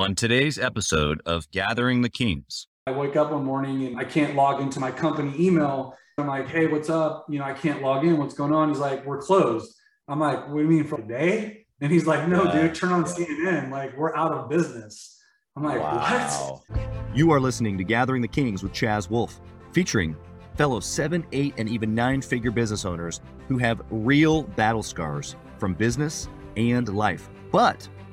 On today's episode of Gathering the Kings, I wake up one morning and I can't log into my company email. I'm like, hey, what's up? You know, I can't log in. What's going on? He's like, we're closed. I'm like, what do you mean for the day? And he's like, no, yeah. dude, turn on CNN. Like, we're out of business. I'm like, wow. what? You are listening to Gathering the Kings with Chaz Wolfe, featuring fellow seven, eight, and even nine figure business owners who have real battle scars from business and life, but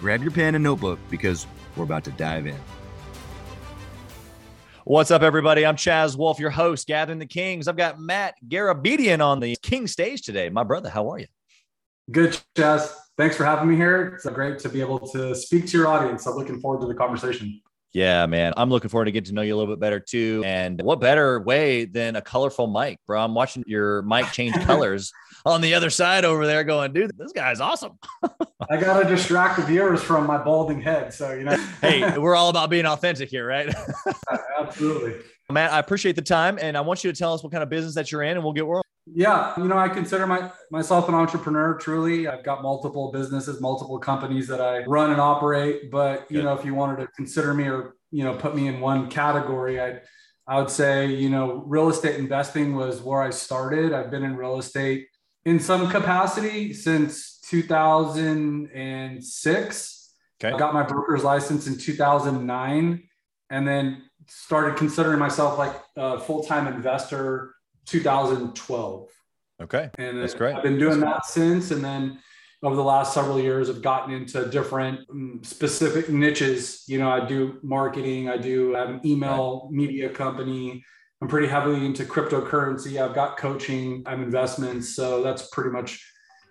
Grab your pen and notebook because we're about to dive in. What's up, everybody? I'm Chaz Wolfe, your host, Gathering the Kings. I've got Matt Garabedian on the King stage today. My brother, how are you? Good, Chaz. Thanks for having me here. It's uh, great to be able to speak to your audience. I'm looking forward to the conversation. Yeah, man. I'm looking forward to getting to know you a little bit better too. And what better way than a colorful mic, bro? I'm watching your mic change colors on the other side over there going, dude, this guy's awesome. I got to distract the viewers from my balding head. So, you know, hey, we're all about being authentic here, right? Absolutely. Matt, I appreciate the time. And I want you to tell us what kind of business that you're in and we'll get world. Yeah, you know, I consider my myself an entrepreneur. Truly, I've got multiple businesses, multiple companies that I run and operate. But you Good. know, if you wanted to consider me or you know put me in one category, I'd I would say you know real estate investing was where I started. I've been in real estate in some capacity since 2006. Okay. I got my broker's license in 2009, and then started considering myself like a full time investor 2012. Okay. And that's great. I've been doing that since. And then over the last several years, I've gotten into different um, specific niches. You know, I do marketing, I do I have an email media company. I'm pretty heavily into cryptocurrency. I've got coaching, I'm investments. So that's pretty much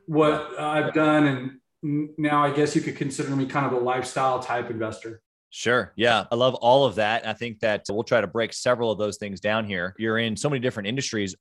what I've done. And now I guess you could consider me kind of a lifestyle type investor. Sure. Yeah. I love all of that. I think that we'll try to break several of those things down here. You're in so many different industries,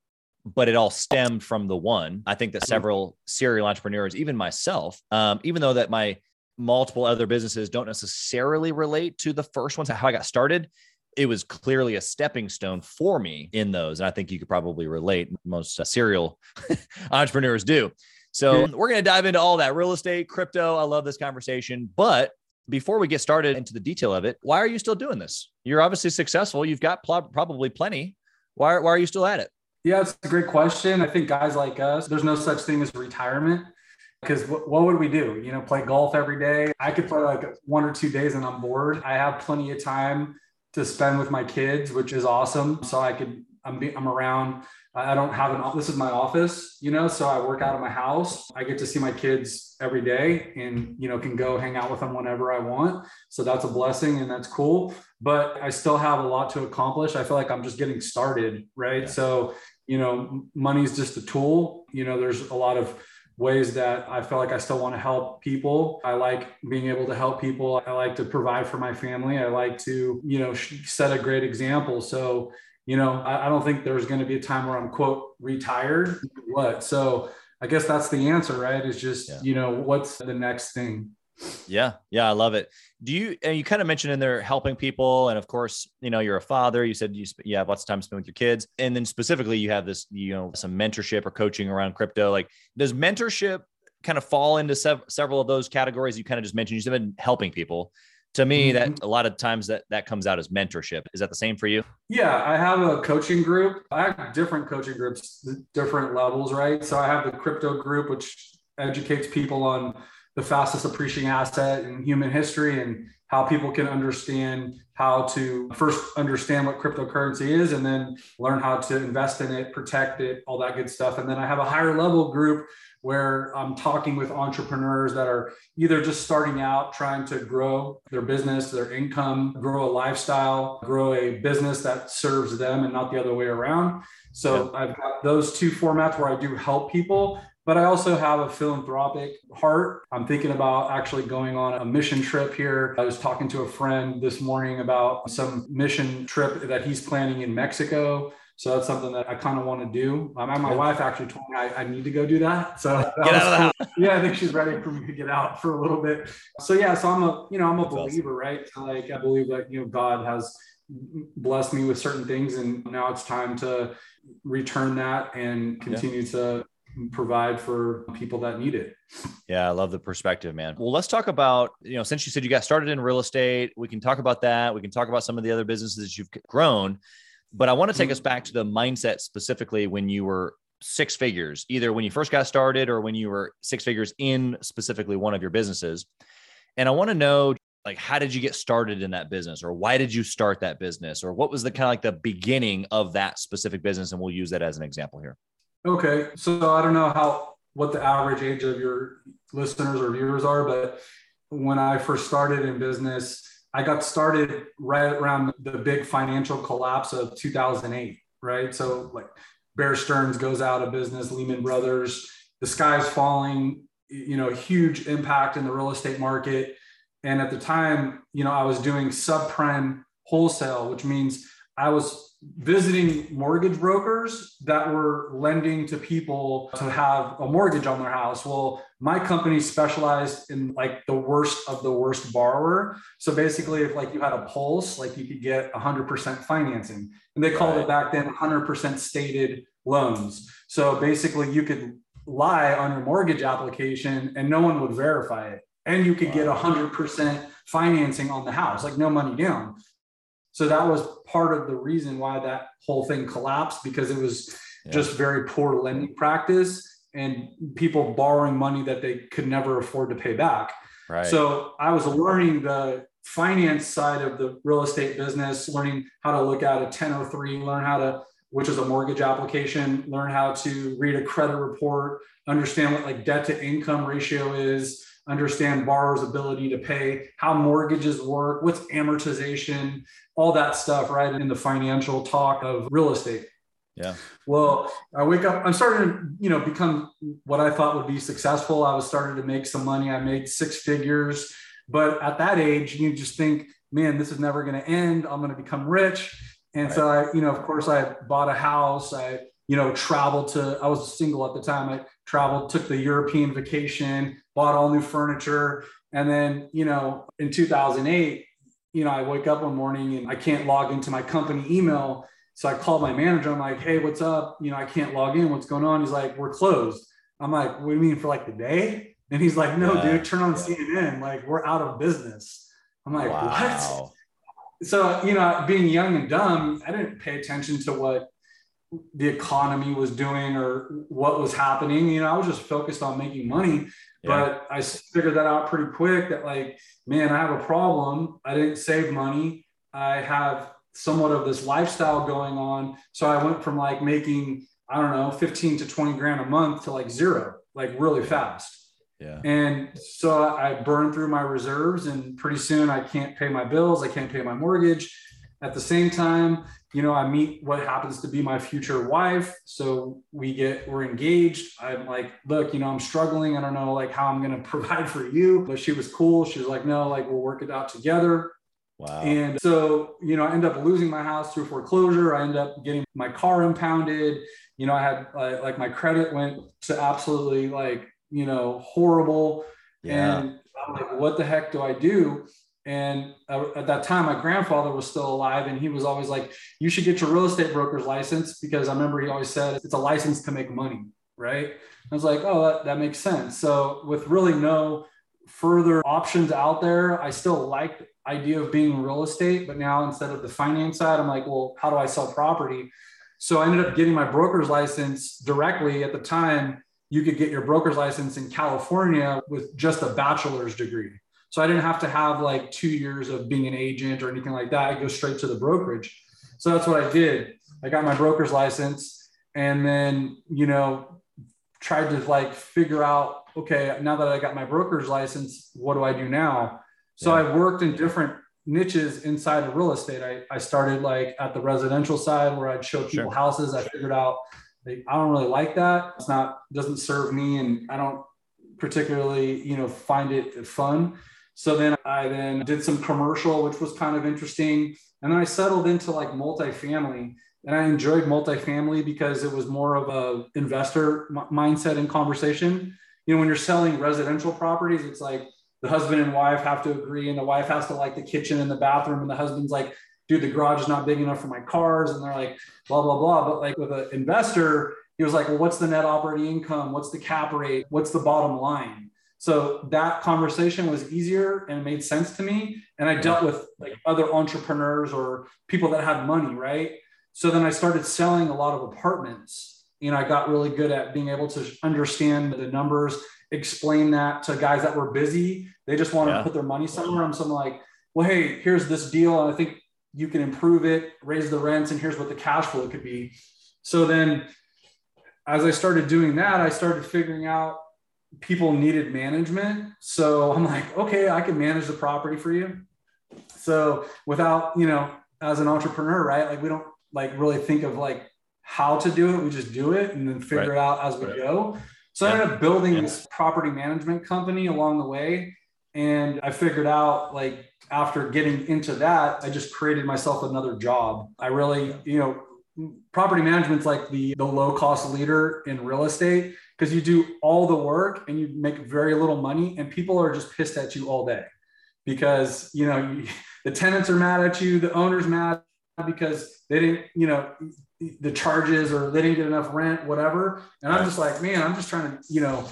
but it all stemmed from the one. I think that mm-hmm. several serial entrepreneurs, even myself, um, even though that my multiple other businesses don't necessarily relate to the first ones, how I got started, it was clearly a stepping stone for me in those. And I think you could probably relate. Most uh, serial entrepreneurs do. So we're going to dive into all that real estate, crypto. I love this conversation. But before we get started into the detail of it, why are you still doing this? You're obviously successful. You've got pl- probably plenty. Why, why are you still at it? Yeah, it's a great question. I think guys like us, there's no such thing as retirement because what, what would we do? You know, play golf every day. I could play like one or two days and I'm bored. I have plenty of time to spend with my kids, which is awesome. So I could, I'm, I'm around I don't have an this is my office, you know, so I work out of my house. I get to see my kids every day and you know can go hang out with them whenever I want. So that's a blessing and that's cool. But I still have a lot to accomplish. I feel like I'm just getting started, right? Yeah. So, you know, money's just a tool. You know, there's a lot of ways that I feel like I still want to help people. I like being able to help people. I like to provide for my family. I like to, you know, set a great example. So, you know, I, I don't think there's going to be a time where I'm quote retired. What? So I guess that's the answer, right? Is just, yeah. you know, what's the next thing? Yeah. Yeah. I love it. Do you, and you kind of mentioned in there helping people. And of course, you know, you're a father. You said you, you have lots of time to spend with your kids. And then specifically, you have this, you know, some mentorship or coaching around crypto. Like, does mentorship kind of fall into sev- several of those categories you kind of just mentioned? You've been helping people to me that mm-hmm. a lot of times that that comes out as mentorship is that the same for you yeah i have a coaching group i have different coaching groups different levels right so i have the crypto group which educates people on the fastest appreciating asset in human history and how people can understand how to first understand what cryptocurrency is and then learn how to invest in it protect it all that good stuff and then i have a higher level group where I'm talking with entrepreneurs that are either just starting out, trying to grow their business, their income, grow a lifestyle, grow a business that serves them and not the other way around. So. I've got those two formats where I do help people, but I also have a philanthropic heart. I'm thinking about actually going on a mission trip here. I was talking to a friend this morning about some mission trip that he's planning in Mexico. So that's something that I kind of want to do. Um, my wife actually told me I, I, need to go do that. So that get out of the house. Yeah, I think she's ready for me to get out for a little bit. So yeah, so I'm a you know I'm a that's believer, awesome. right? So like I believe that you know God has blessed me with certain things, and now it's time to return that and continue yeah. to provide for people that need it. Yeah, I love the perspective, man. Well, let's talk about, you know, since you said you got started in real estate, we can talk about that. We can talk about some of the other businesses that you've grown. But I want to take us mm-hmm. back to the mindset specifically when you were six figures, either when you first got started or when you were six figures in specifically one of your businesses. And I want to know like how did you get started in that business or why did you start that business or what was the kind of like the beginning of that specific business and we'll use that as an example here. Okay. So I don't know how what the average age of your listeners or viewers are, but when I first started in business, I got started right around the big financial collapse of 2008, right? So like Bear Stearns goes out of business, Lehman Brothers, the sky's falling, you know, huge impact in the real estate market. And at the time, you know, I was doing subprime wholesale, which means I was visiting mortgage brokers that were lending to people to have a mortgage on their house. Well, my company specialized in like the worst of the worst borrower. So basically, if like you had a pulse, like you could get 100% financing. And they called right. it back then 100% stated loans. So basically, you could lie on your mortgage application and no one would verify it. And you could wow. get 100% financing on the house, like no money down. So that was part of the reason why that whole thing collapsed because it was yeah. just very poor lending practice and people borrowing money that they could never afford to pay back. Right. So I was learning the finance side of the real estate business, learning how to look at a 1003, learn how to, which is a mortgage application, learn how to read a credit report, understand what like debt to income ratio is, understand borrowers' ability to pay, how mortgages work, what's amortization, all that stuff, right? In the financial talk of real estate. Yeah. Well, I wake up, I'm starting to, you know, become what I thought would be successful. I was starting to make some money. I made six figures. But at that age, you just think, man, this is never going to end. I'm going to become rich. And right. so I, you know, of course, I bought a house. I, you know, traveled to, I was single at the time. I traveled, took the European vacation, bought all new furniture. And then, you know, in 2008, you know, I wake up one morning and I can't log into my company email. So I called my manager. I'm like, hey, what's up? You know, I can't log in. What's going on? He's like, we're closed. I'm like, what do you mean for like the day? And he's like, no, yeah, dude, turn on yeah. CNN. Like, we're out of business. I'm like, wow. what? So, you know, being young and dumb, I didn't pay attention to what the economy was doing or what was happening. You know, I was just focused on making money. Yeah. But I figured that out pretty quick that, like, man, I have a problem. I didn't save money. I have somewhat of this lifestyle going on. So I went from like making, I don't know, 15 to 20 grand a month to like zero, like really fast. Yeah. And so I burned through my reserves, and pretty soon I can't pay my bills. I can't pay my mortgage. At the same time, you know, I meet what happens to be my future wife. So we get, we're engaged. I'm like, look, you know, I'm struggling. I don't know like how I'm going to provide for you. But she was cool. She was like, no, like we'll work it out together. Wow. And so, you know, I end up losing my house through foreclosure. I end up getting my car impounded. You know, I had uh, like my credit went to absolutely like, you know, horrible. Yeah. And I'm like, what the heck do I do? And at that time, my grandfather was still alive, and he was always like, "You should get your real estate broker's license," because I remember he always said it's a license to make money, right? I was like, "Oh, that, that makes sense." So with really no further options out there, I still like the idea of being in real estate, but now instead of the finance side, I'm like, "Well, how do I sell property?" So I ended up getting my broker's license directly. At the time, you could get your broker's license in California with just a bachelor's degree. So I didn't have to have like two years of being an agent or anything like that. I go straight to the brokerage. So that's what I did. I got my broker's license and then, you know, tried to like figure out, okay, now that I got my broker's license, what do I do now? So yeah. I worked in different niches inside of real estate. I, I started like at the residential side where I'd show people sure. houses. I figured out like, I don't really like that. It's not doesn't serve me, and I don't particularly you know find it fun. So then I then did some commercial, which was kind of interesting, and then I settled into like multifamily. And I enjoyed multifamily because it was more of a investor m- mindset and conversation. You know, when you're selling residential properties, it's like the husband and wife have to agree, and the wife has to like the kitchen and the bathroom, and the husband's like, dude, the garage is not big enough for my cars. And they're like, blah, blah, blah. But like with an investor, he was like, well, what's the net operating income? What's the cap rate? What's the bottom line? So that conversation was easier and made sense to me. And I dealt with like other entrepreneurs or people that had money, right? So then I started selling a lot of apartments. You know, I got really good at being able to understand the numbers, explain that to guys that were busy. They just wanted yeah. to put their money somewhere. I'm something like, well, hey, here's this deal. And I think you can improve it, raise the rents, and here's what the cash flow could be. So then, as I started doing that, I started figuring out people needed management. So I'm like, okay, I can manage the property for you. So without, you know, as an entrepreneur, right? Like we don't like really think of like how to do it. We just do it and then figure right. it out as we right. go. So yeah. I ended up building yeah. this property management company along the way. And I figured out like after getting into that, I just created myself another job. I really, you know, property management's like the the low cost leader in real estate because you do all the work and you make very little money and people are just pissed at you all day because you know you, the tenants are mad at you the owner's mad because they didn't you know the charges or they didn't get enough rent whatever and i'm just like man i'm just trying to you know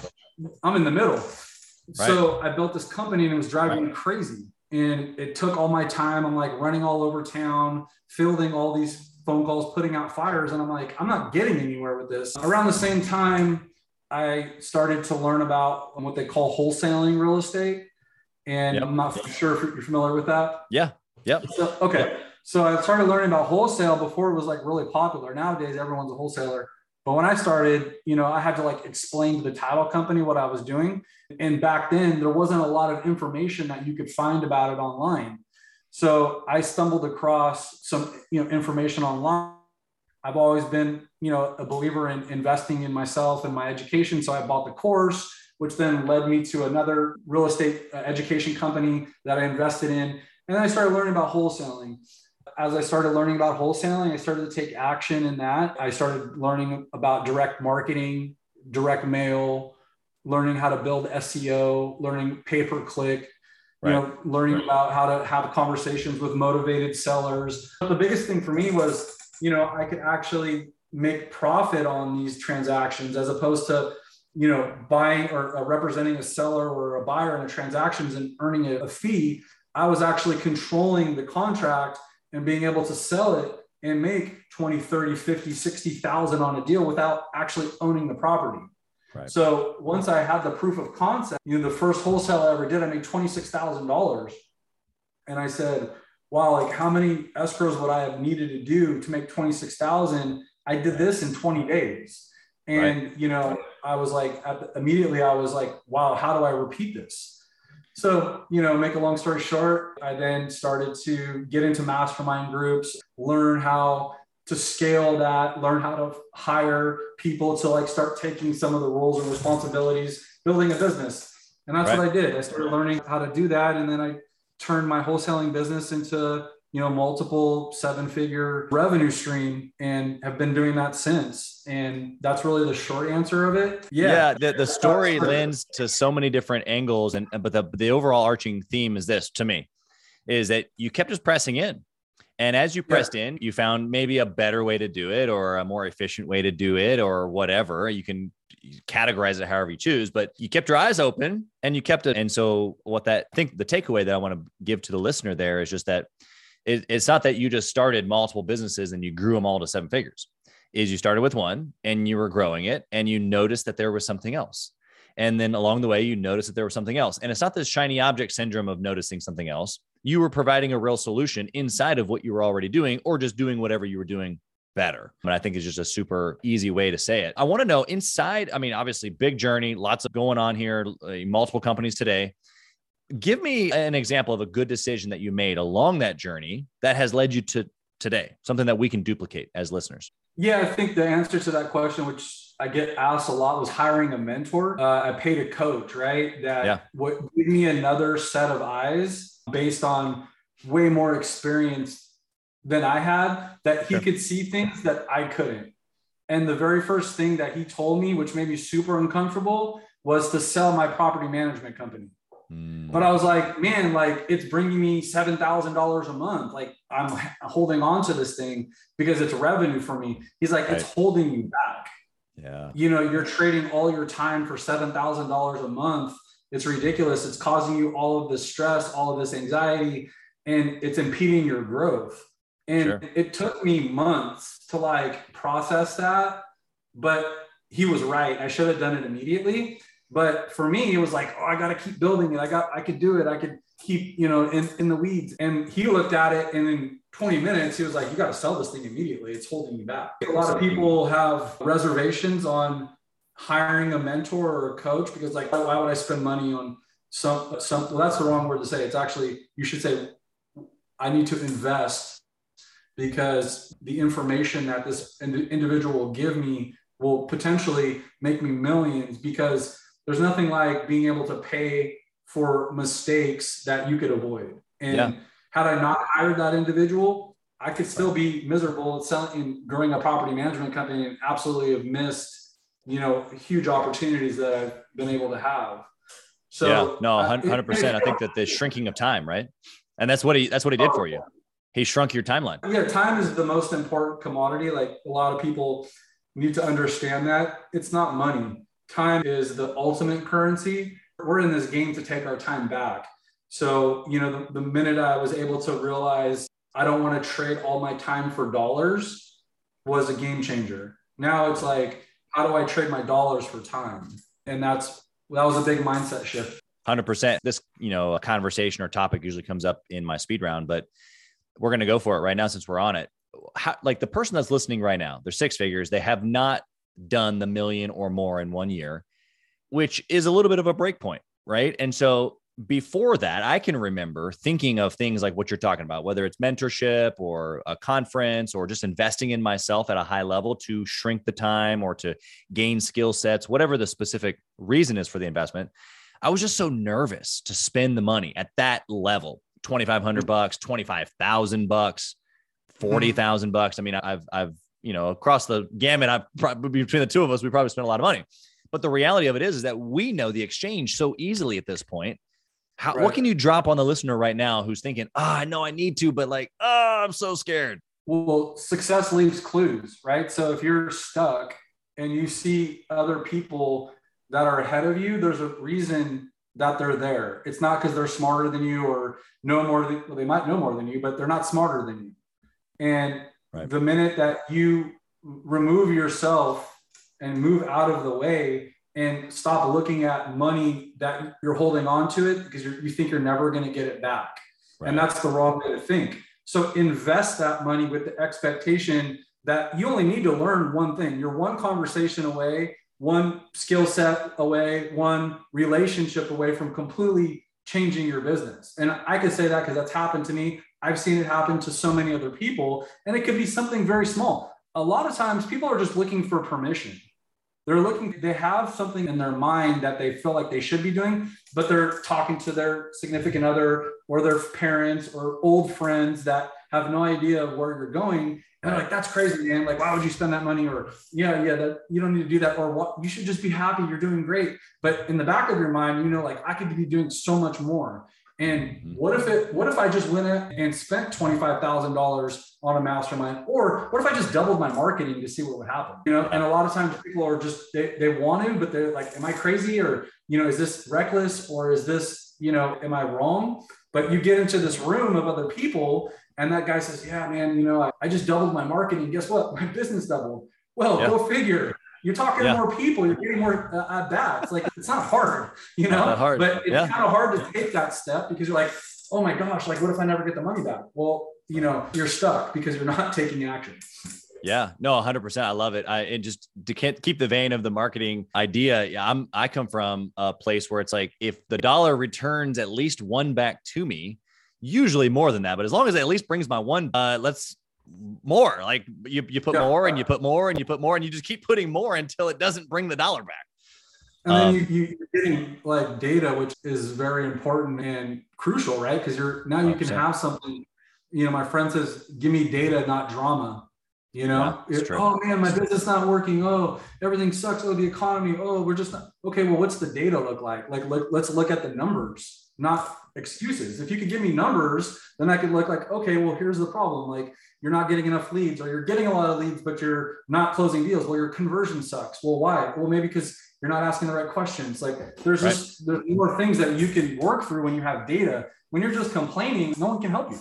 i'm in the middle right. so i built this company and it was driving right. me crazy and it took all my time. I'm like running all over town, fielding all these phone calls, putting out fires. And I'm like, I'm not getting anywhere with this. Around the same time, I started to learn about what they call wholesaling real estate. And yep. I'm not sure if you're familiar with that. Yeah. Yep. So, okay. Yep. So I started learning about wholesale before it was like really popular. Nowadays, everyone's a wholesaler. But when I started, you know, I had to like explain to the title company what I was doing. And back then, there wasn't a lot of information that you could find about it online. So I stumbled across some, you know, information online. I've always been, you know, a believer in investing in myself and my education. So I bought the course, which then led me to another real estate uh, education company that I invested in. And then I started learning about wholesaling as I started learning about wholesaling, I started to take action in that. I started learning about direct marketing, direct mail, learning how to build SEO, learning pay per click, right. you know, learning right. about how to have conversations with motivated sellers. The biggest thing for me was, you know, I could actually make profit on these transactions as opposed to you know buying or representing a seller or a buyer in a transactions and earning a, a fee i was actually controlling the contract and being able to sell it and make 20 30 50 60,000 on a deal without actually owning the property. Right. So once I had the proof of concept, you know, the first wholesale I ever did, I made $26,000. And I said, wow, like how many escrows would I have needed to do to make 26,000? I did this in 20 days. And, right. you know, I was like, immediately I was like, wow, how do I repeat this? So, you know, make a long story short, I then started to get into mastermind groups, learn how to scale that, learn how to hire people to like start taking some of the roles and responsibilities, building a business. And that's right. what I did. I started learning how to do that. And then I turned my wholesaling business into you know multiple seven figure revenue stream and have been doing that since. And that's really the short answer of it. Yeah, yeah the, the story lends to so many different angles. And but the, the overall arching theme is this to me is that you kept just pressing in and as you pressed yeah. in you found maybe a better way to do it or a more efficient way to do it or whatever. You can categorize it however you choose but you kept your eyes open and you kept it. And so what that I think the takeaway that i want to give to the listener there is just that it, it's not that you just started multiple businesses and you grew them all to seven figures. Is you started with one and you were growing it and you noticed that there was something else. And then along the way you noticed that there was something else. And it's not this shiny object syndrome of noticing something else you were providing a real solution inside of what you were already doing or just doing whatever you were doing better. But I think it's just a super easy way to say it. I want to know inside, I mean, obviously, big journey, lots of going on here, uh, multiple companies today give me an example of a good decision that you made along that journey that has led you to today? Something that we can duplicate as listeners? Yeah, I think the answer to that question, which I get asked a lot, was hiring a mentor. Uh, I paid a coach, right? That yeah. would give me another set of eyes based on way more experience than I had, that he sure. could see things that I couldn't. And the very first thing that he told me, which made me super uncomfortable, was to sell my property management company. Mm. But I was like, man, like it's bringing me $7,000 a month. Like I'm holding on to this thing because it's revenue for me. He's like, right. it's holding you back. Yeah. You know, you're trading all your time for $7,000 a month. It's ridiculous. It's causing you all of this stress, all of this anxiety, and it's impeding your growth. And sure. it took me months to like process that, but he was right. I should have done it immediately. But for me, it was like, oh, I got to keep building it. I got, I could do it. I could keep, you know, in, in the weeds. And he looked at it and in 20 minutes, he was like, you got to sell this thing immediately. It's holding you back. A lot of people have reservations on hiring a mentor or a coach because like, why would I spend money on some, some, well, that's the wrong word to say. It's actually, you should say, I need to invest because the information that this individual will give me will potentially make me millions because there's nothing like being able to pay for mistakes that you could avoid. And yeah. had I not hired that individual, I could still be miserable selling growing a property management company and absolutely have missed, you know, huge opportunities that I've been able to have. So yeah, no, hundred percent. I think that the shrinking of time, right? And that's what he that's what he did for you. He shrunk your timeline. Yeah, time is the most important commodity. Like a lot of people need to understand that it's not money. Time is the ultimate currency. We're in this game to take our time back. So, you know, the, the minute I was able to realize I don't want to trade all my time for dollars was a game changer. Now it's like, how do I trade my dollars for time? And that's that was a big mindset shift. 100%. This, you know, a conversation or topic usually comes up in my speed round, but we're going to go for it right now since we're on it. How, like the person that's listening right now, they're six figures. They have not done the million or more in one year, which is a little bit of a break point, right? And so before that, I can remember thinking of things like what you're talking about, whether it's mentorship or a conference or just investing in myself at a high level to shrink the time or to gain skill sets, whatever the specific reason is for the investment. I was just so nervous to spend the money at that level 2500 mm. bucks 25000 bucks 40000 mm. bucks i mean i've i've you know, across the gamut, I've probably between the two of us, we probably spent a lot of money. But the reality of it is, is that we know the exchange so easily at this point. How, right. what can you drop on the listener right now who's thinking, oh, I know I need to, but like, oh, I'm so scared. Well, success leaves clues, right? So if you're stuck and you see other people that are ahead of you, there's a reason that they're there. It's not because they're smarter than you or know more than well, they might know more than you, but they're not smarter than you. And Right. The minute that you remove yourself and move out of the way and stop looking at money that you're holding on to it because you think you're never going to get it back. Right. And that's the wrong way to think. So invest that money with the expectation that you only need to learn one thing. You're one conversation away, one skill set away, one relationship away from completely changing your business. And I could say that because that's happened to me. I've seen it happen to so many other people, and it could be something very small. A lot of times people are just looking for permission. They're looking, they have something in their mind that they feel like they should be doing, but they're talking to their significant other or their parents or old friends that have no idea where you're going. And they're like, that's crazy, man. Like, why would you spend that money? Or, yeah, yeah, that you don't need to do that. Or what you should just be happy you're doing great. But in the back of your mind, you know, like I could be doing so much more. And mm-hmm. what if it, what if I just went in and spent $25,000 on a mastermind? Or what if I just doubled my marketing to see what would happen? You know, and a lot of times people are just, they, they want to, but they're like, am I crazy? Or, you know, is this reckless? Or is this, you know, am I wrong? But you get into this room of other people and that guy says, yeah, man, you know, I, I just doubled my marketing. Guess what? My business doubled. Well, yeah. go figure. You're talking yeah. to more people. You're getting more uh, at bats. Like it's not hard, you know. Hard. But it's yeah. kind of hard to take that step because you're like, oh my gosh, like what if I never get the money back? Well, you know, you're stuck because you're not taking action. Yeah, no, 100%. I love it. I and just to keep the vein of the marketing idea. Yeah, I'm I come from a place where it's like if the dollar returns at least one back to me, usually more than that, but as long as it at least brings my one, uh, let's more. Like you, you put yeah. more and you put more and you put more and you just keep putting more until it doesn't bring the dollar back. And then um, you, you, are getting like data, which is very important and crucial, right? Because you're now you can 100%. have something. You know, my friend says, "Give me data, not drama." You know, yeah, oh man, my business not working. Oh, everything sucks. Oh, the economy. Oh, we're just not okay. Well, what's the data look like? Like, let, let's look at the numbers, not excuses. If you could give me numbers, then I could look like, okay, well, here's the problem. Like, you're not getting enough leads, or you're getting a lot of leads, but you're not closing deals. Well, your conversion sucks. Well, why? Well, maybe because you're not asking the right questions. Like there's right. just there's more things that you can work through when you have data. When you're just complaining, no one can help you.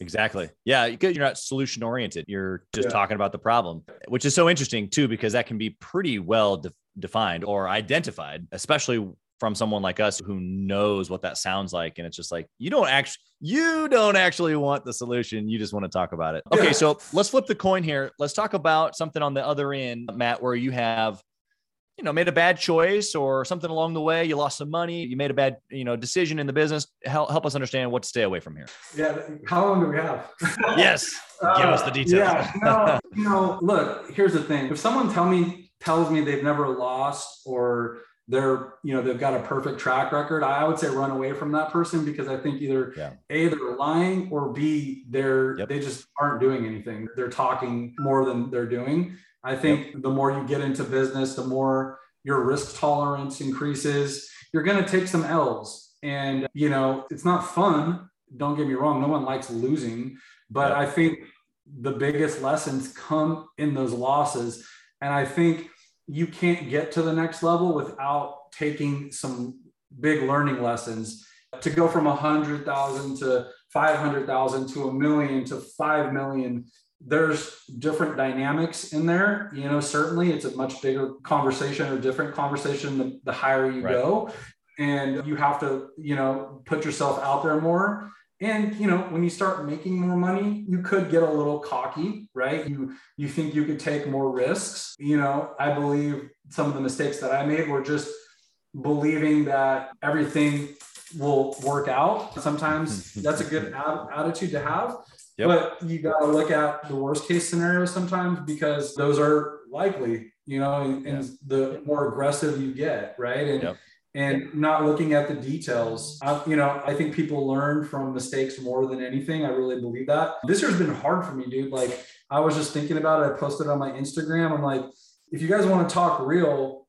Exactly. Yeah, you're not solution oriented. You're just yeah. talking about the problem, which is so interesting too, because that can be pretty well de- defined or identified, especially from someone like us who knows what that sounds like. And it's just like you don't actually you don't actually want the solution. You just want to talk about it. Okay, yeah. so let's flip the coin here. Let's talk about something on the other end, Matt, where you have you know made a bad choice or something along the way you lost some money you made a bad you know decision in the business help, help us understand what to stay away from here yeah how long do we have yes uh, give us the details yeah no you know look here's the thing if someone tell me tells me they've never lost or they're you know they've got a perfect track record i would say run away from that person because i think either yeah. a they're lying or b they're yep. they just aren't doing anything they're talking more than they're doing I think yep. the more you get into business, the more your risk tolerance increases. You're going to take some L's. And, you know, it's not fun. Don't get me wrong. No one likes losing. But yep. I think the biggest lessons come in those losses. And I think you can't get to the next level without taking some big learning lessons. To go from a hundred thousand to 500,000 to a million to 5 million there's different dynamics in there. You know certainly it's a much bigger conversation or different conversation the, the higher you right. go. And you have to you know put yourself out there more and you know when you start making more money you could get a little cocky right you you think you could take more risks you know i believe some of the mistakes that i made were just believing that everything will work out sometimes that's a good attitude to have Yep. But you got to look at the worst case scenario sometimes because those are likely, you know, and, and the more aggressive you get, right? And yep. And not looking at the details. I, you know, I think people learn from mistakes more than anything. I really believe that. This year's been hard for me, dude. Like I was just thinking about it. I posted on my Instagram. I'm like, if you guys want to talk real,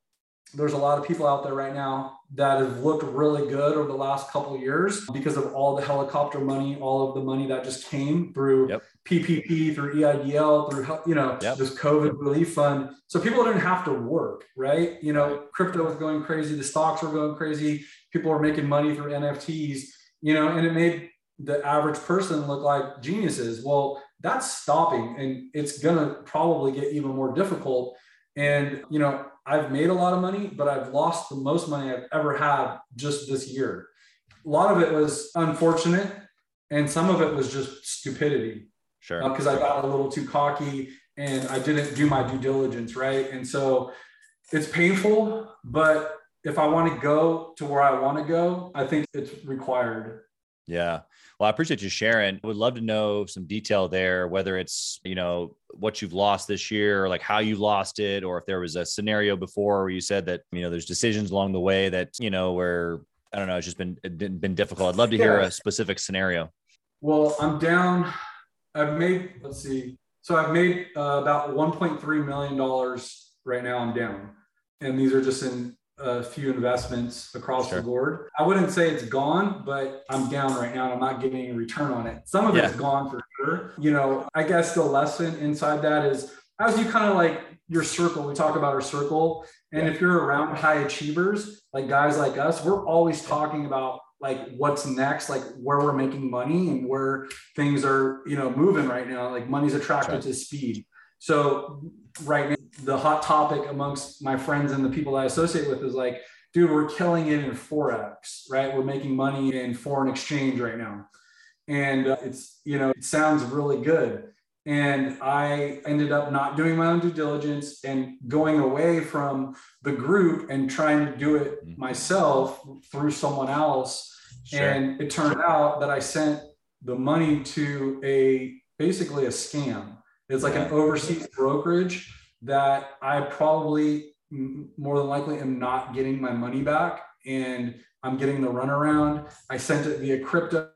there's a lot of people out there right now that have looked really good over the last couple years because of all the helicopter money, all of the money that just came through yep. PPP, through EIDL, through you know yep. this COVID relief fund. So people didn't have to work, right? You know, crypto was going crazy, the stocks were going crazy, people were making money through NFTs, you know, and it made the average person look like geniuses. Well, that's stopping, and it's gonna probably get even more difficult. And you know, I've made a lot of money, but I've lost the most money I've ever had just this year. A lot of it was unfortunate, and some of it was just stupidity. Sure. Because uh, I got a little too cocky and I didn't do my due diligence, right? And so it's painful, but if I want to go to where I want to go, I think it's required. Yeah. Well, I appreciate you sharing. I would love to know some detail there, whether it's, you know, what you've lost this year or like how you lost it, or if there was a scenario before where you said that, you know, there's decisions along the way that, you know, where I don't know, it's just been been, been difficult. I'd love to hear yeah. a specific scenario. Well, I'm down. I've made, let's see. So I've made uh, about $1.3 million right now. I'm down. And these are just in a few investments across sure. the board. I wouldn't say it's gone, but I'm down right now and I'm not getting a return on it. Some of yeah. it's gone for sure. You know, I guess the lesson inside that is as you kind of like your circle, we talk about our circle. And yeah. if you're around high achievers, like guys like us, we're always talking about like what's next, like where we're making money and where things are, you know, moving right now. Like money's attracted right. to speed. So right now, the hot topic amongst my friends and the people I associate with is like, dude, we're killing it in Forex, right? We're making money in foreign exchange right now. And uh, it's, you know, it sounds really good. And I ended up not doing my own due diligence and going away from the group and trying to do it mm-hmm. myself through someone else. Sure. And it turned out that I sent the money to a basically a scam. It's like an overseas brokerage that I probably more than likely am not getting my money back and I'm getting the runaround. I sent it via crypto,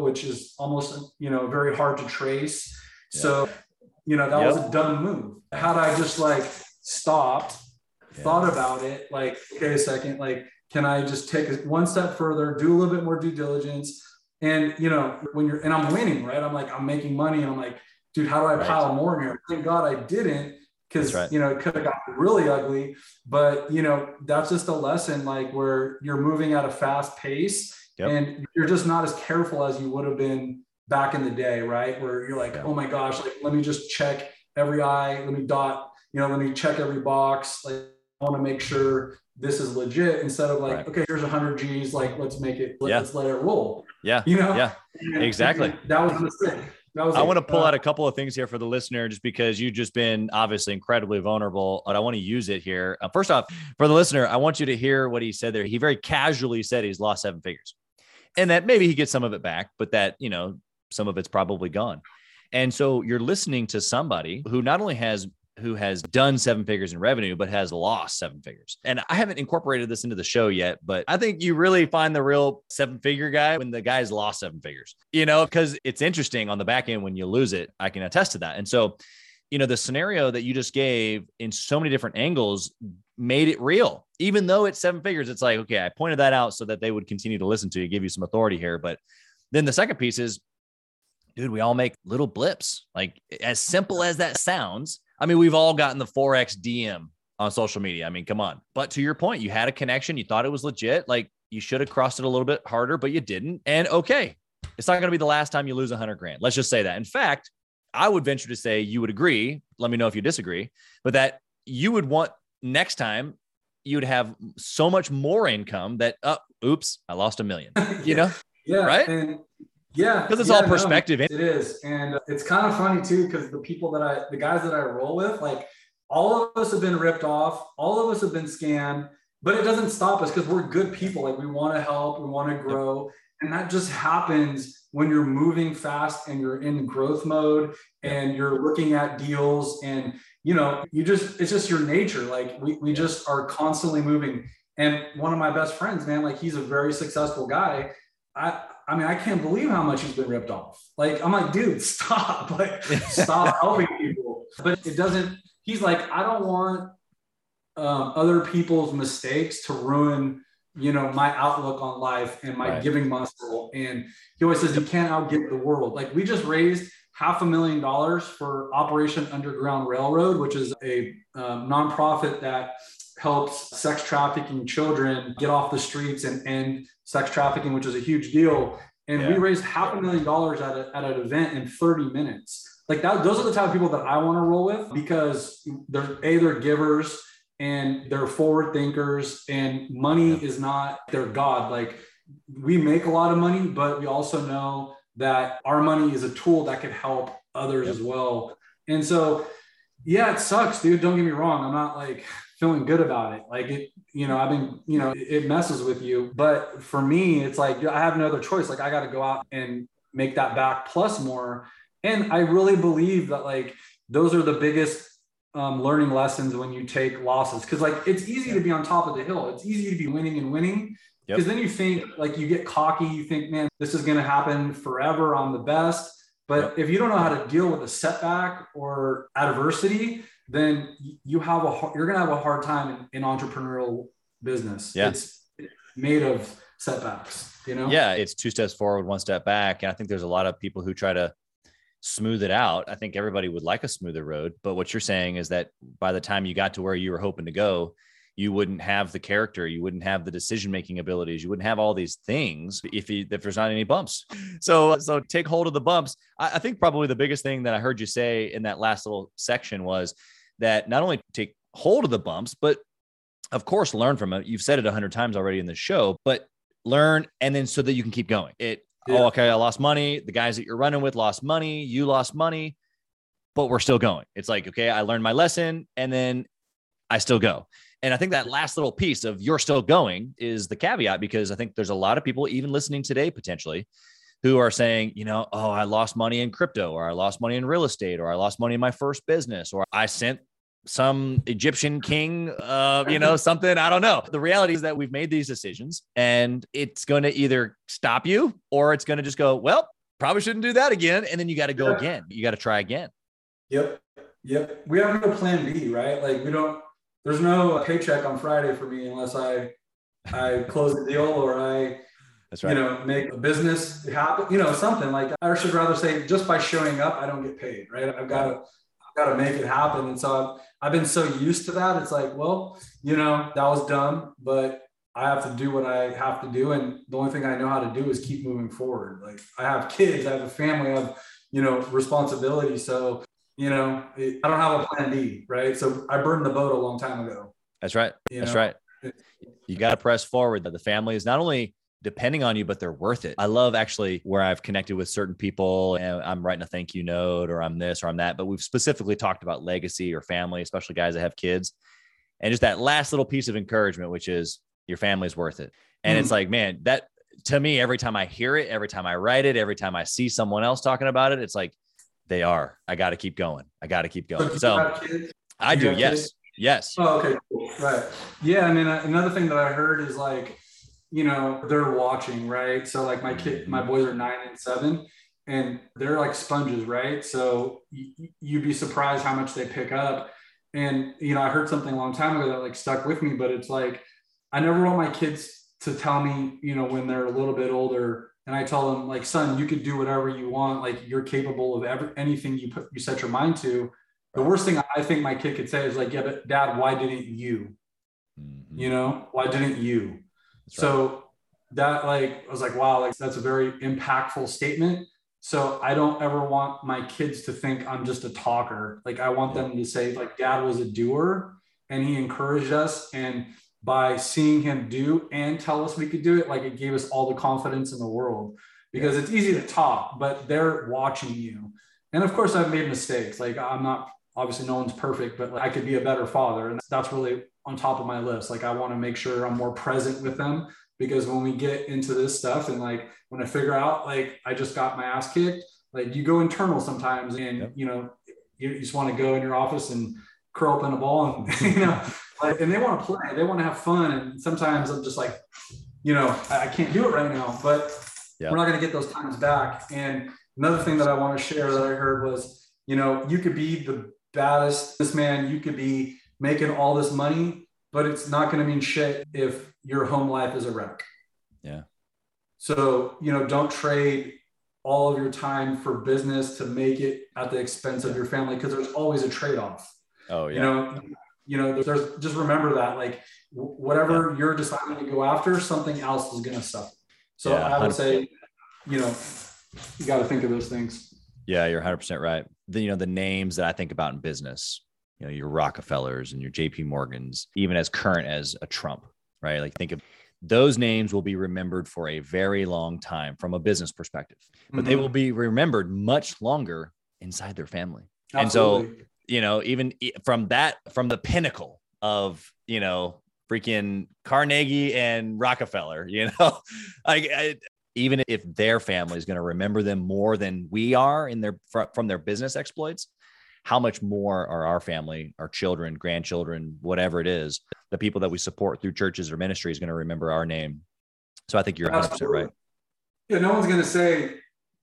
which is almost you know very hard to trace. Yeah. So you know that yep. was a dumb move. Had I just like stopped, yeah. thought about it, like okay a second, like can I just take it one step further, do a little bit more due diligence? And you know, when you're and I'm winning, right? I'm like, I'm making money, and I'm like, dude, how do I right. pile more in here? Thank God I didn't, because right. you know, it could have gotten really ugly. But you know, that's just a lesson, like where you're moving at a fast pace yep. and you're just not as careful as you would have been back in the day, right? Where you're like, oh my gosh, like let me just check every I, let me dot, you know, let me check every box. Like I want to make sure this is legit instead of like, right. okay, here's 100 G's, like let's make it, let, yeah. let's let it roll. Yeah, you know, yeah, exactly. that was the mistake. I want to pull uh, out a couple of things here for the listener, just because you've just been obviously incredibly vulnerable, but I want to use it here. Uh, first off, for the listener, I want you to hear what he said there. He very casually said he's lost seven figures, and that maybe he gets some of it back, but that you know some of it's probably gone. And so you're listening to somebody who not only has who has done seven figures in revenue, but has lost seven figures. And I haven't incorporated this into the show yet, but I think you really find the real seven figure guy when the guy's lost seven figures, you know, because it's interesting on the back end when you lose it. I can attest to that. And so, you know, the scenario that you just gave in so many different angles made it real. Even though it's seven figures, it's like, okay, I pointed that out so that they would continue to listen to you, give you some authority here. But then the second piece is, dude, we all make little blips. Like as simple as that sounds, I mean, we've all gotten the Forex DM on social media. I mean, come on. But to your point, you had a connection, you thought it was legit. Like you should have crossed it a little bit harder, but you didn't. And okay, it's not going to be the last time you lose a hundred grand. Let's just say that. In fact, I would venture to say you would agree. Let me know if you disagree, but that you would want next time you would have so much more income that, oh, oops, I lost a million, you know? yeah. Right. And yeah, because it's yeah, all perspective. No, it is, and it's kind of funny too because the people that I, the guys that I roll with, like all of us have been ripped off, all of us have been scammed, but it doesn't stop us because we're good people. Like we want to help, we want to grow, and that just happens when you're moving fast and you're in growth mode and you're looking at deals and you know you just it's just your nature. Like we we just are constantly moving. And one of my best friends, man, like he's a very successful guy. I, I mean, I can't believe how much he's been ripped off. Like, I'm like, dude, stop. Like, stop helping people. But it doesn't, he's like, I don't want um, other people's mistakes to ruin, you know, my outlook on life and my right. giving muscle. And he always says, you can't outgive the world. Like, we just raised half a million dollars for Operation Underground Railroad, which is a um, nonprofit that helps sex trafficking children get off the streets and end sex trafficking, which is a huge deal. And yeah. we raised half a million dollars at, a, at an event in 30 minutes. Like that, those are the type of people that I want to roll with because they're a they're givers and they're forward thinkers and money yeah. is not their god. Like we make a lot of money, but we also know that our money is a tool that could help others as well. And so, yeah, it sucks, dude. Don't get me wrong. I'm not like feeling good about it. Like it, you know, I've been, you know, it messes with you. But for me, it's like I have no other choice. Like I got to go out and make that back plus more. And I really believe that like those are the biggest um, learning lessons when you take losses. Cause like it's easy to be on top of the hill. It's easy to be winning and winning. Because yep. then you think like you get cocky, you think, man, this is going to happen forever. I'm the best. But yep. if you don't know how to deal with a setback or adversity, then you have a you're going to have a hard time in, in entrepreneurial business. Yeah. It's made of setbacks, you know? Yeah. It's two steps forward, one step back. And I think there's a lot of people who try to smooth it out. I think everybody would like a smoother road. But what you're saying is that by the time you got to where you were hoping to go, you wouldn't have the character, you wouldn't have the decision making abilities, you wouldn't have all these things if you, if there's not any bumps. So so take hold of the bumps. I, I think probably the biggest thing that I heard you say in that last little section was that not only take hold of the bumps, but of course, learn from it. You've said it a hundred times already in the show, but learn and then so that you can keep going. It, yeah. oh, okay, I lost money. The guys that you're running with lost money. You lost money, but we're still going. It's like, okay, I learned my lesson and then I still go. And I think that last little piece of you're still going is the caveat because I think there's a lot of people, even listening today, potentially, who are saying, you know, oh, I lost money in crypto, or I lost money in real estate, or I lost money in my first business, or I sent some Egyptian king, uh, you know, something. I don't know. The reality is that we've made these decisions and it's going to either stop you or it's going to just go, well, probably shouldn't do that again. And then you got to go yeah. again. You got to try again. Yep. Yep. We have no plan B, right? Like we don't, there's no paycheck on Friday for me unless I, I close the deal or I, that's right. You know, make a business happen, you know, something like I should rather say just by showing up, I don't get paid, right? I've got to, I've got to make it happen. And so I've, I've been so used to that. It's like, well, you know, that was dumb, but I have to do what I have to do. And the only thing I know how to do is keep moving forward. Like I have kids, I have a family, I have, you know, responsibility. So, you know, it, I don't have a plan B, right? So I burned the boat a long time ago. That's right. You That's know? right. You got to press forward that the family is not only depending on you, but they're worth it. I love actually where I've connected with certain people and I'm writing a thank you note or I'm this or I'm that, but we've specifically talked about legacy or family, especially guys that have kids. And just that last little piece of encouragement, which is your family's worth it. And mm. it's like, man, that to me, every time I hear it, every time I write it, every time I see someone else talking about it, it's like, they are. I got to keep going. I got to keep going. So, I do. Yes. Yes. Oh, okay. Cool. Right. Yeah. I mean, another thing that I heard is like, you know, they're watching, right? So like my kid, my boys are nine and seven, and they're like sponges, right? So you'd be surprised how much they pick up. And you know, I heard something a long time ago that like stuck with me, but it's like I never want my kids to tell me, you know, when they're a little bit older, and I tell them like, son, you could do whatever you want, like you're capable of every anything you put you set your mind to. The worst thing I think my kid could say is like, yeah, but dad, why didn't you? Mm-hmm. You know, why didn't you? So that like I was like, wow, like that's a very impactful statement. So I don't ever want my kids to think I'm just a talker. Like I want them to say like dad was a doer and he encouraged us and by seeing him do and tell us we could do it, like it gave us all the confidence in the world because it's easy to talk, but they're watching you. And of course, I've made mistakes. Like I'm not obviously no one's perfect, but like, I could be a better father, and that's really on top of my list. Like I want to make sure I'm more present with them because when we get into this stuff and like when I figure out like I just got my ass kicked, like you go internal sometimes and yep. you know you, just want to go in your office and curl up in a ball and you know like and they want to play, they want to have fun, and sometimes I'm just like, you know, I, I can't do it right now, but yep. we're not going to get those times back. And another thing that I want to share that I heard was, you know, you could be the baddest this man, you could be making all this money, but it's not going to mean shit if your home life is a wreck. Yeah. So, you know, don't trade all of your time for business to make it at the expense of your family because there's always a trade-off. Oh, yeah. You know, you know, there's, just remember that like whatever yeah. you're deciding to go after, something else is going to suffer. So yeah, I would say, you know, you got to think of those things. Yeah, you're 100% right. The, you know, the names that I think about in business, you know, your Rockefellers and your JP Morgans, even as current as a Trump, right? Like think of those names will be remembered for a very long time from a business perspective, but mm-hmm. they will be remembered much longer inside their family. Absolutely. And so, you know, even from that, from the pinnacle of, you know, freaking Carnegie and Rockefeller, you know, like I, even if their family is going to remember them more than we are in their from their business exploits, how much more are our family, our children, grandchildren, whatever it is, the people that we support through churches or ministries going to remember our name. So I think you're 100 right. Yeah, no one's going to say,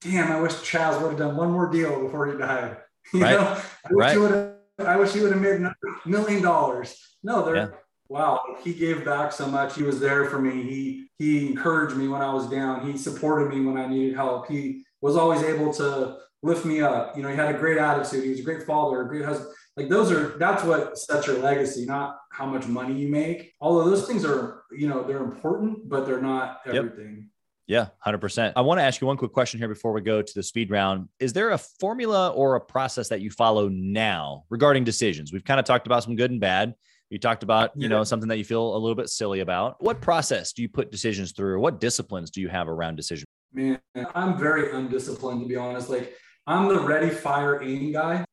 "Damn, I wish Chaz would have done one more deal before he died." You right. know, I wish right. he would have. I wish he would have made a million dollars. No, they're yeah. wow. He gave back so much. He was there for me. He he encouraged me when I was down. He supported me when I needed help. He was always able to lift me up. You know, he had a great attitude. He was a great father, a great husband. Like those are that's what sets your legacy, not how much money you make. All of those things are, you know, they're important, but they're not everything. Yep. Yeah, 100%. I want to ask you one quick question here before we go to the speed round. Is there a formula or a process that you follow now regarding decisions? We've kind of talked about some good and bad. You talked about, you yeah. know, something that you feel a little bit silly about. What process do you put decisions through? What disciplines do you have around decision? Man, I'm very undisciplined to be honest. Like I'm the ready, fire, aim guy.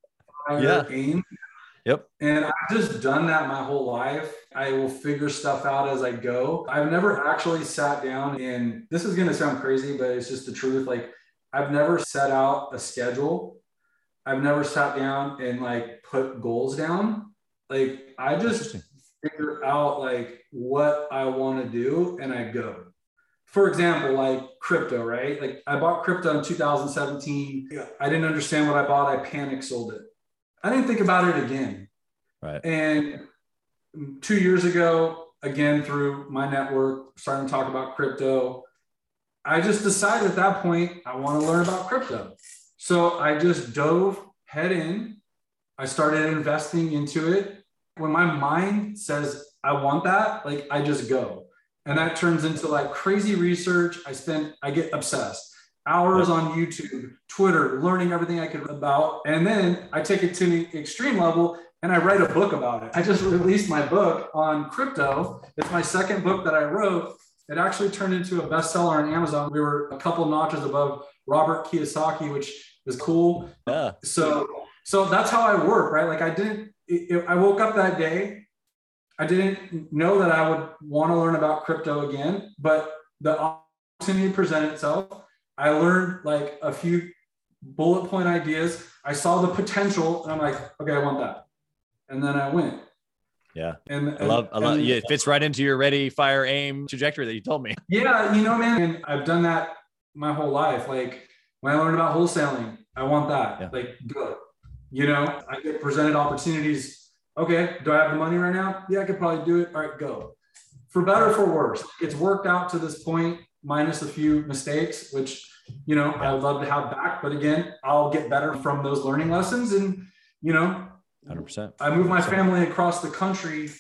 Fire, yeah. aim. Yep. And I've just done that my whole life. I will figure stuff out as I go. I've never actually sat down and this is going to sound crazy, but it's just the truth. Like I've never set out a schedule. I've never sat down and like put goals down. Like I just figure out like what I want to do and I go. For example, like crypto, right? Like I bought crypto in 2017. Yeah. I didn't understand what I bought. I panic sold it. I didn't think about it again. Right. And two years ago, again through my network, starting to talk about crypto. I just decided at that point I want to learn about crypto. So I just dove head in. I started investing into it. When my mind says I want that, like I just go. And that turns into like crazy research. I spend, I get obsessed. Hours on YouTube, Twitter, learning everything I could about. And then I take it to the extreme level and I write a book about it. I just released my book on crypto. It's my second book that I wrote. It actually turned into a bestseller on Amazon. We were a couple notches above Robert Kiyosaki, which is cool. Yeah. So, so that's how I work, right? Like I didn't. It, I woke up that day. I didn't know that I would want to learn about crypto again, but the opportunity presented itself. I learned like a few bullet point ideas. I saw the potential, and I'm like, okay, I want that and then I went. Yeah. And, and I love, I love, yeah, it fits right into your ready, fire, aim trajectory that you told me. Yeah. You know, man, and I've done that my whole life. Like when I learned about wholesaling, I want that. Yeah. Like, good. You know, I get presented opportunities. Okay. Do I have the money right now? Yeah, I could probably do it. All right, go. For better for worse, it's worked out to this point, minus a few mistakes, which, you know, I would love to have back. But again, I'll get better from those learning lessons. And, you know, 100%. I moved my family across the country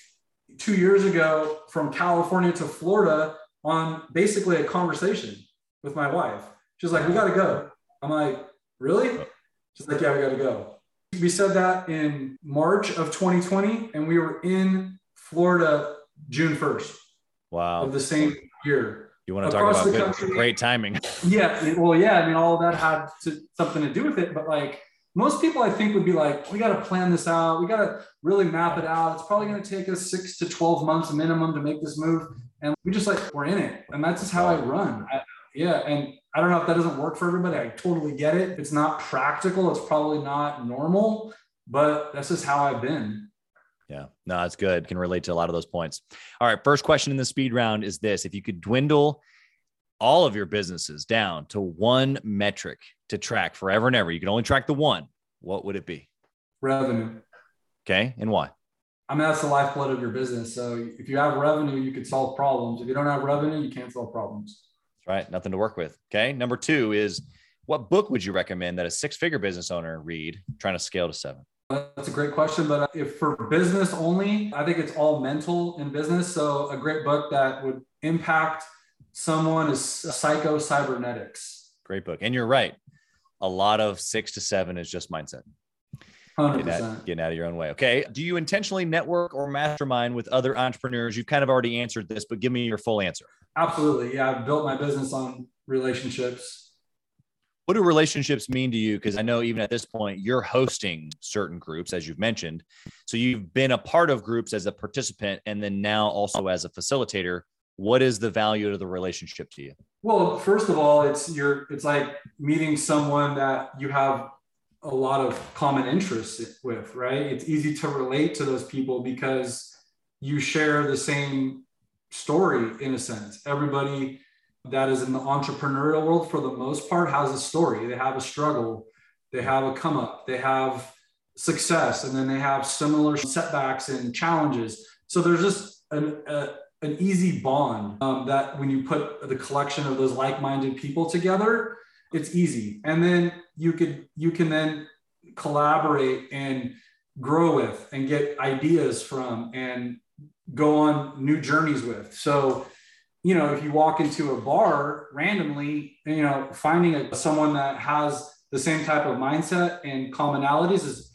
two years ago from California to Florida on basically a conversation with my wife. She's like, we got to go. I'm like, really? She's like, yeah, we got to go. We said that in March of 2020, and we were in Florida June 1st. Wow. Of the same year. You want to Across talk about good, great timing. Yeah. Well, yeah. I mean, all of that had to, something to do with it, but like, most people I think would be like, we got to plan this out. We got to really map it out. It's probably going to take us six to 12 months minimum to make this move. And we just like, we're in it. And that's just how I run. I, yeah. And I don't know if that doesn't work for everybody. I totally get it. It's not practical. It's probably not normal, but that's just how I've been. Yeah, no, that's good. Can relate to a lot of those points. All right. First question in the speed round is this if you could dwindle all of your businesses down to one metric to track forever and ever, you can only track the one. What would it be? Revenue. Okay. And why? I mean, that's the lifeblood of your business. So if you have revenue, you can solve problems. If you don't have revenue, you can't solve problems. Right. Nothing to work with. Okay. Number two is what book would you recommend that a six figure business owner read trying to scale to seven? That's a great question. But if for business only, I think it's all mental in business. So a great book that would impact someone is Psycho Cybernetics. Great book. And you're right. A lot of six to seven is just mindset. 100%. Getting out, getting out of your own way. Okay. Do you intentionally network or mastermind with other entrepreneurs? You've kind of already answered this, but give me your full answer. Absolutely. Yeah. I've built my business on relationships. What do relationships mean to you? Because I know even at this point, you're hosting certain groups, as you've mentioned. So you've been a part of groups as a participant and then now also as a facilitator what is the value of the relationship to you well first of all it's your it's like meeting someone that you have a lot of common interests with right it's easy to relate to those people because you share the same story in a sense. Everybody that is in the entrepreneurial world for the most part has a story. They have a struggle. They have a come up. They have success. And then they have similar setbacks and challenges. So there's just an, a, an easy bond um, that when you put the collection of those like-minded people together it's easy. And then you could you can then collaborate and grow with and get ideas from and go on new journeys with so you know if you walk into a bar randomly you know finding a, someone that has the same type of mindset and commonalities is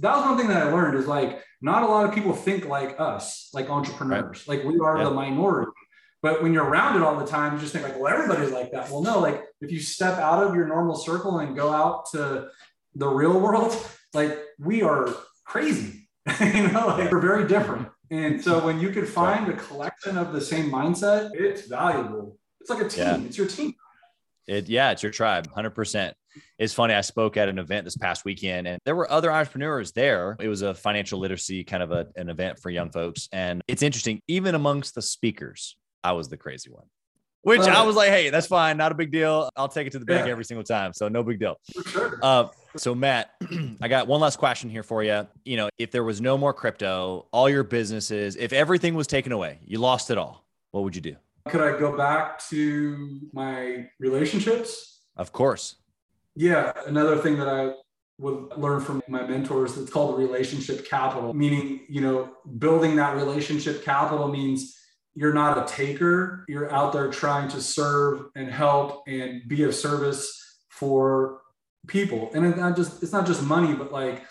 that was one thing that i learned is like not a lot of people think like us, like entrepreneurs. Right. Like we are yeah. the minority. But when you're around it all the time, you just think like, well, everybody's like that. Well, no, like if you step out of your normal circle and go out to the real world, like we are crazy. you know, like we're very different. And so when you can find a collection of the same mindset, it's valuable. It's like a team. Yeah. It's your team. It, yeah, it's your tribe, 100%. It's funny. I spoke at an event this past weekend and there were other entrepreneurs there. It was a financial literacy kind of a, an event for young folks. And it's interesting, even amongst the speakers, I was the crazy one, which I was like, hey, that's fine. Not a big deal. I'll take it to the bank yeah. every single time. So no big deal. Sure. Uh, so Matt, I got one last question here for you. You know, if there was no more crypto, all your businesses, if everything was taken away, you lost it all, what would you do? Could I go back to my relationships? Of course. Yeah. Another thing that I would learn from my mentors, it's called relationship capital, meaning, you know, building that relationship capital means you're not a taker. You're out there trying to serve and help and be of service for people. And it's not just, it's not just money, but like,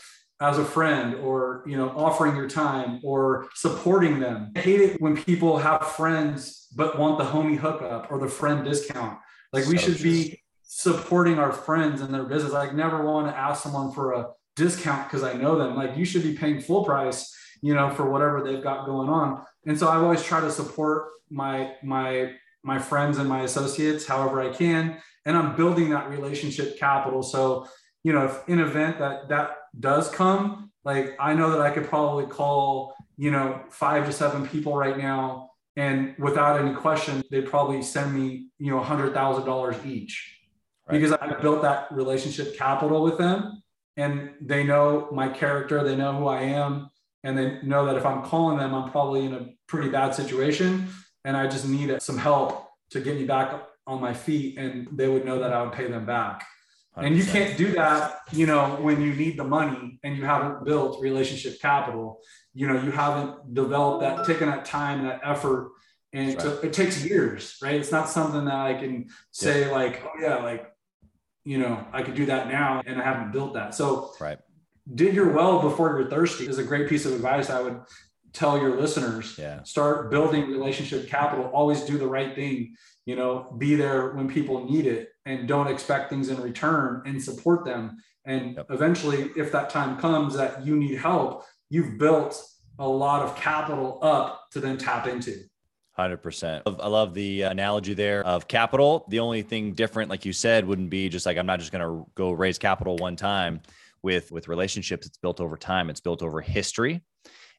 as a friend or you know offering your time or supporting them. I hate it when people have friends but want the homie hookup or the friend discount. Like we should be supporting our friends and their business. I never want to ask someone for a discount because i know them. Like you should be paying full price you know for whatever they've got going on and so i've always tried to support my my my friends and my associates however i can and i'm building that relationship capital so you know if in event that that does come, like I know that I could probably call, you know, five to seven people right now. And without any question, they'd probably send me, you know, a hundred thousand dollars each. Right. Because I built that relationship capital with them and they know my character, they know who I am, and they know that if I'm calling them, I'm probably in a pretty bad situation and I just need some help to get me back on my feet and they would know that I would pay them back. 100%. And you can't do that, you know, when you need the money and you haven't built relationship capital. You know, you haven't developed that, taken that time, that effort, and right. it, it, takes years, right? It's not something that I can say yeah. like, oh yeah, like, you know, I could do that now, and I haven't built that. So, right. Dig your well before you're thirsty is a great piece of advice I would tell your listeners. Yeah. Start building relationship capital. Always do the right thing. You know, be there when people need it and don't expect things in return and support them. And yep. eventually, if that time comes that you need help, you've built a lot of capital up to then tap into. 100%. I love the analogy there of capital. The only thing different, like you said, wouldn't be just like, I'm not just going to go raise capital one time with, with relationships. It's built over time. It's built over history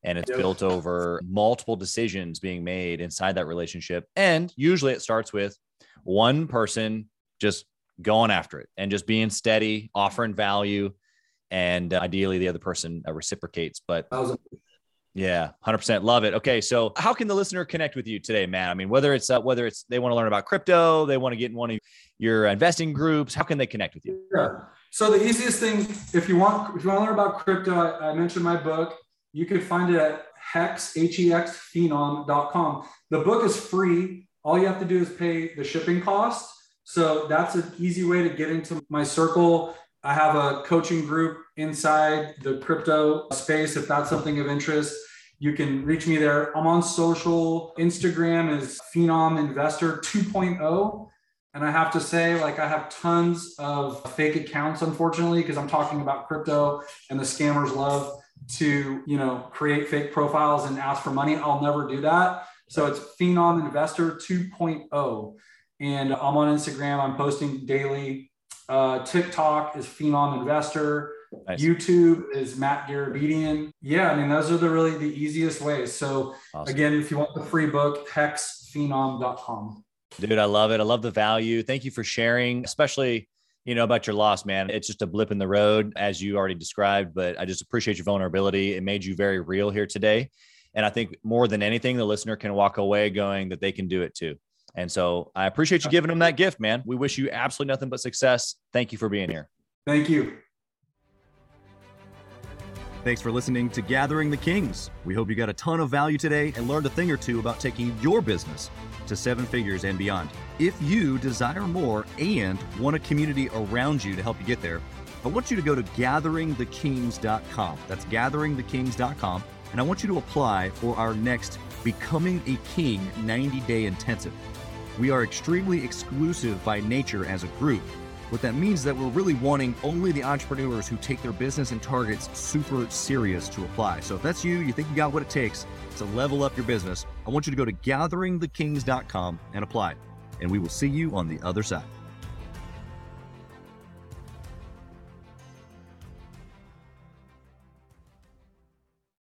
and it's built over multiple decisions being made inside that relationship. And usually it starts with one person just going after it and just being steady, offering value, and uh, ideally the other person uh, reciprocates. But yeah, hundred percent love it. Okay, so how can the listener connect with you today, Matt? I mean, whether it's uh, whether it's they want to learn about crypto, they want to get in one of your investing groups, how can they connect with you? Yeah. So the easiest thing, if you want, if you want to learn about crypto, I, I mentioned my book. You can find it at hex h-e-x phenom.com. The book is free. All you have to do is pay the shipping cost so that's an easy way to get into my circle. I have a coaching group inside the crypto space. If that's something of interest, you can reach me there. I'm on social. Instagram is Phenom Investor 2.0. And I have to say, like, I have tons of fake accounts, unfortunately, because I'm talking about crypto and the scammers love to, you know, create fake profiles and ask for money. I'll never do that. So it's Phenom Investor 2.0 and I'm on Instagram. I'm posting daily. Uh, TikTok is Phenom Investor. Nice. YouTube is Matt Garabedian. Yeah, I mean those are the really the easiest ways. So awesome. again, if you want the free book, hexphenom.com. Dude, I love it. I love the value. Thank you for sharing, especially you know about your loss, man. It's just a blip in the road, as you already described. But I just appreciate your vulnerability. It made you very real here today. And I think more than anything, the listener can walk away going that they can do it too. And so I appreciate you giving them that gift, man. We wish you absolutely nothing but success. Thank you for being here. Thank you. Thanks for listening to Gathering the Kings. We hope you got a ton of value today and learned a thing or two about taking your business to seven figures and beyond. If you desire more and want a community around you to help you get there, I want you to go to gatheringthekings.com. That's gatheringthekings.com. And I want you to apply for our next Becoming a King 90 day intensive. We are extremely exclusive by nature as a group. What that means is that we're really wanting only the entrepreneurs who take their business and targets super serious to apply. So if that's you, you think you got what it takes to level up your business, I want you to go to gatheringthekings.com and apply. And we will see you on the other side.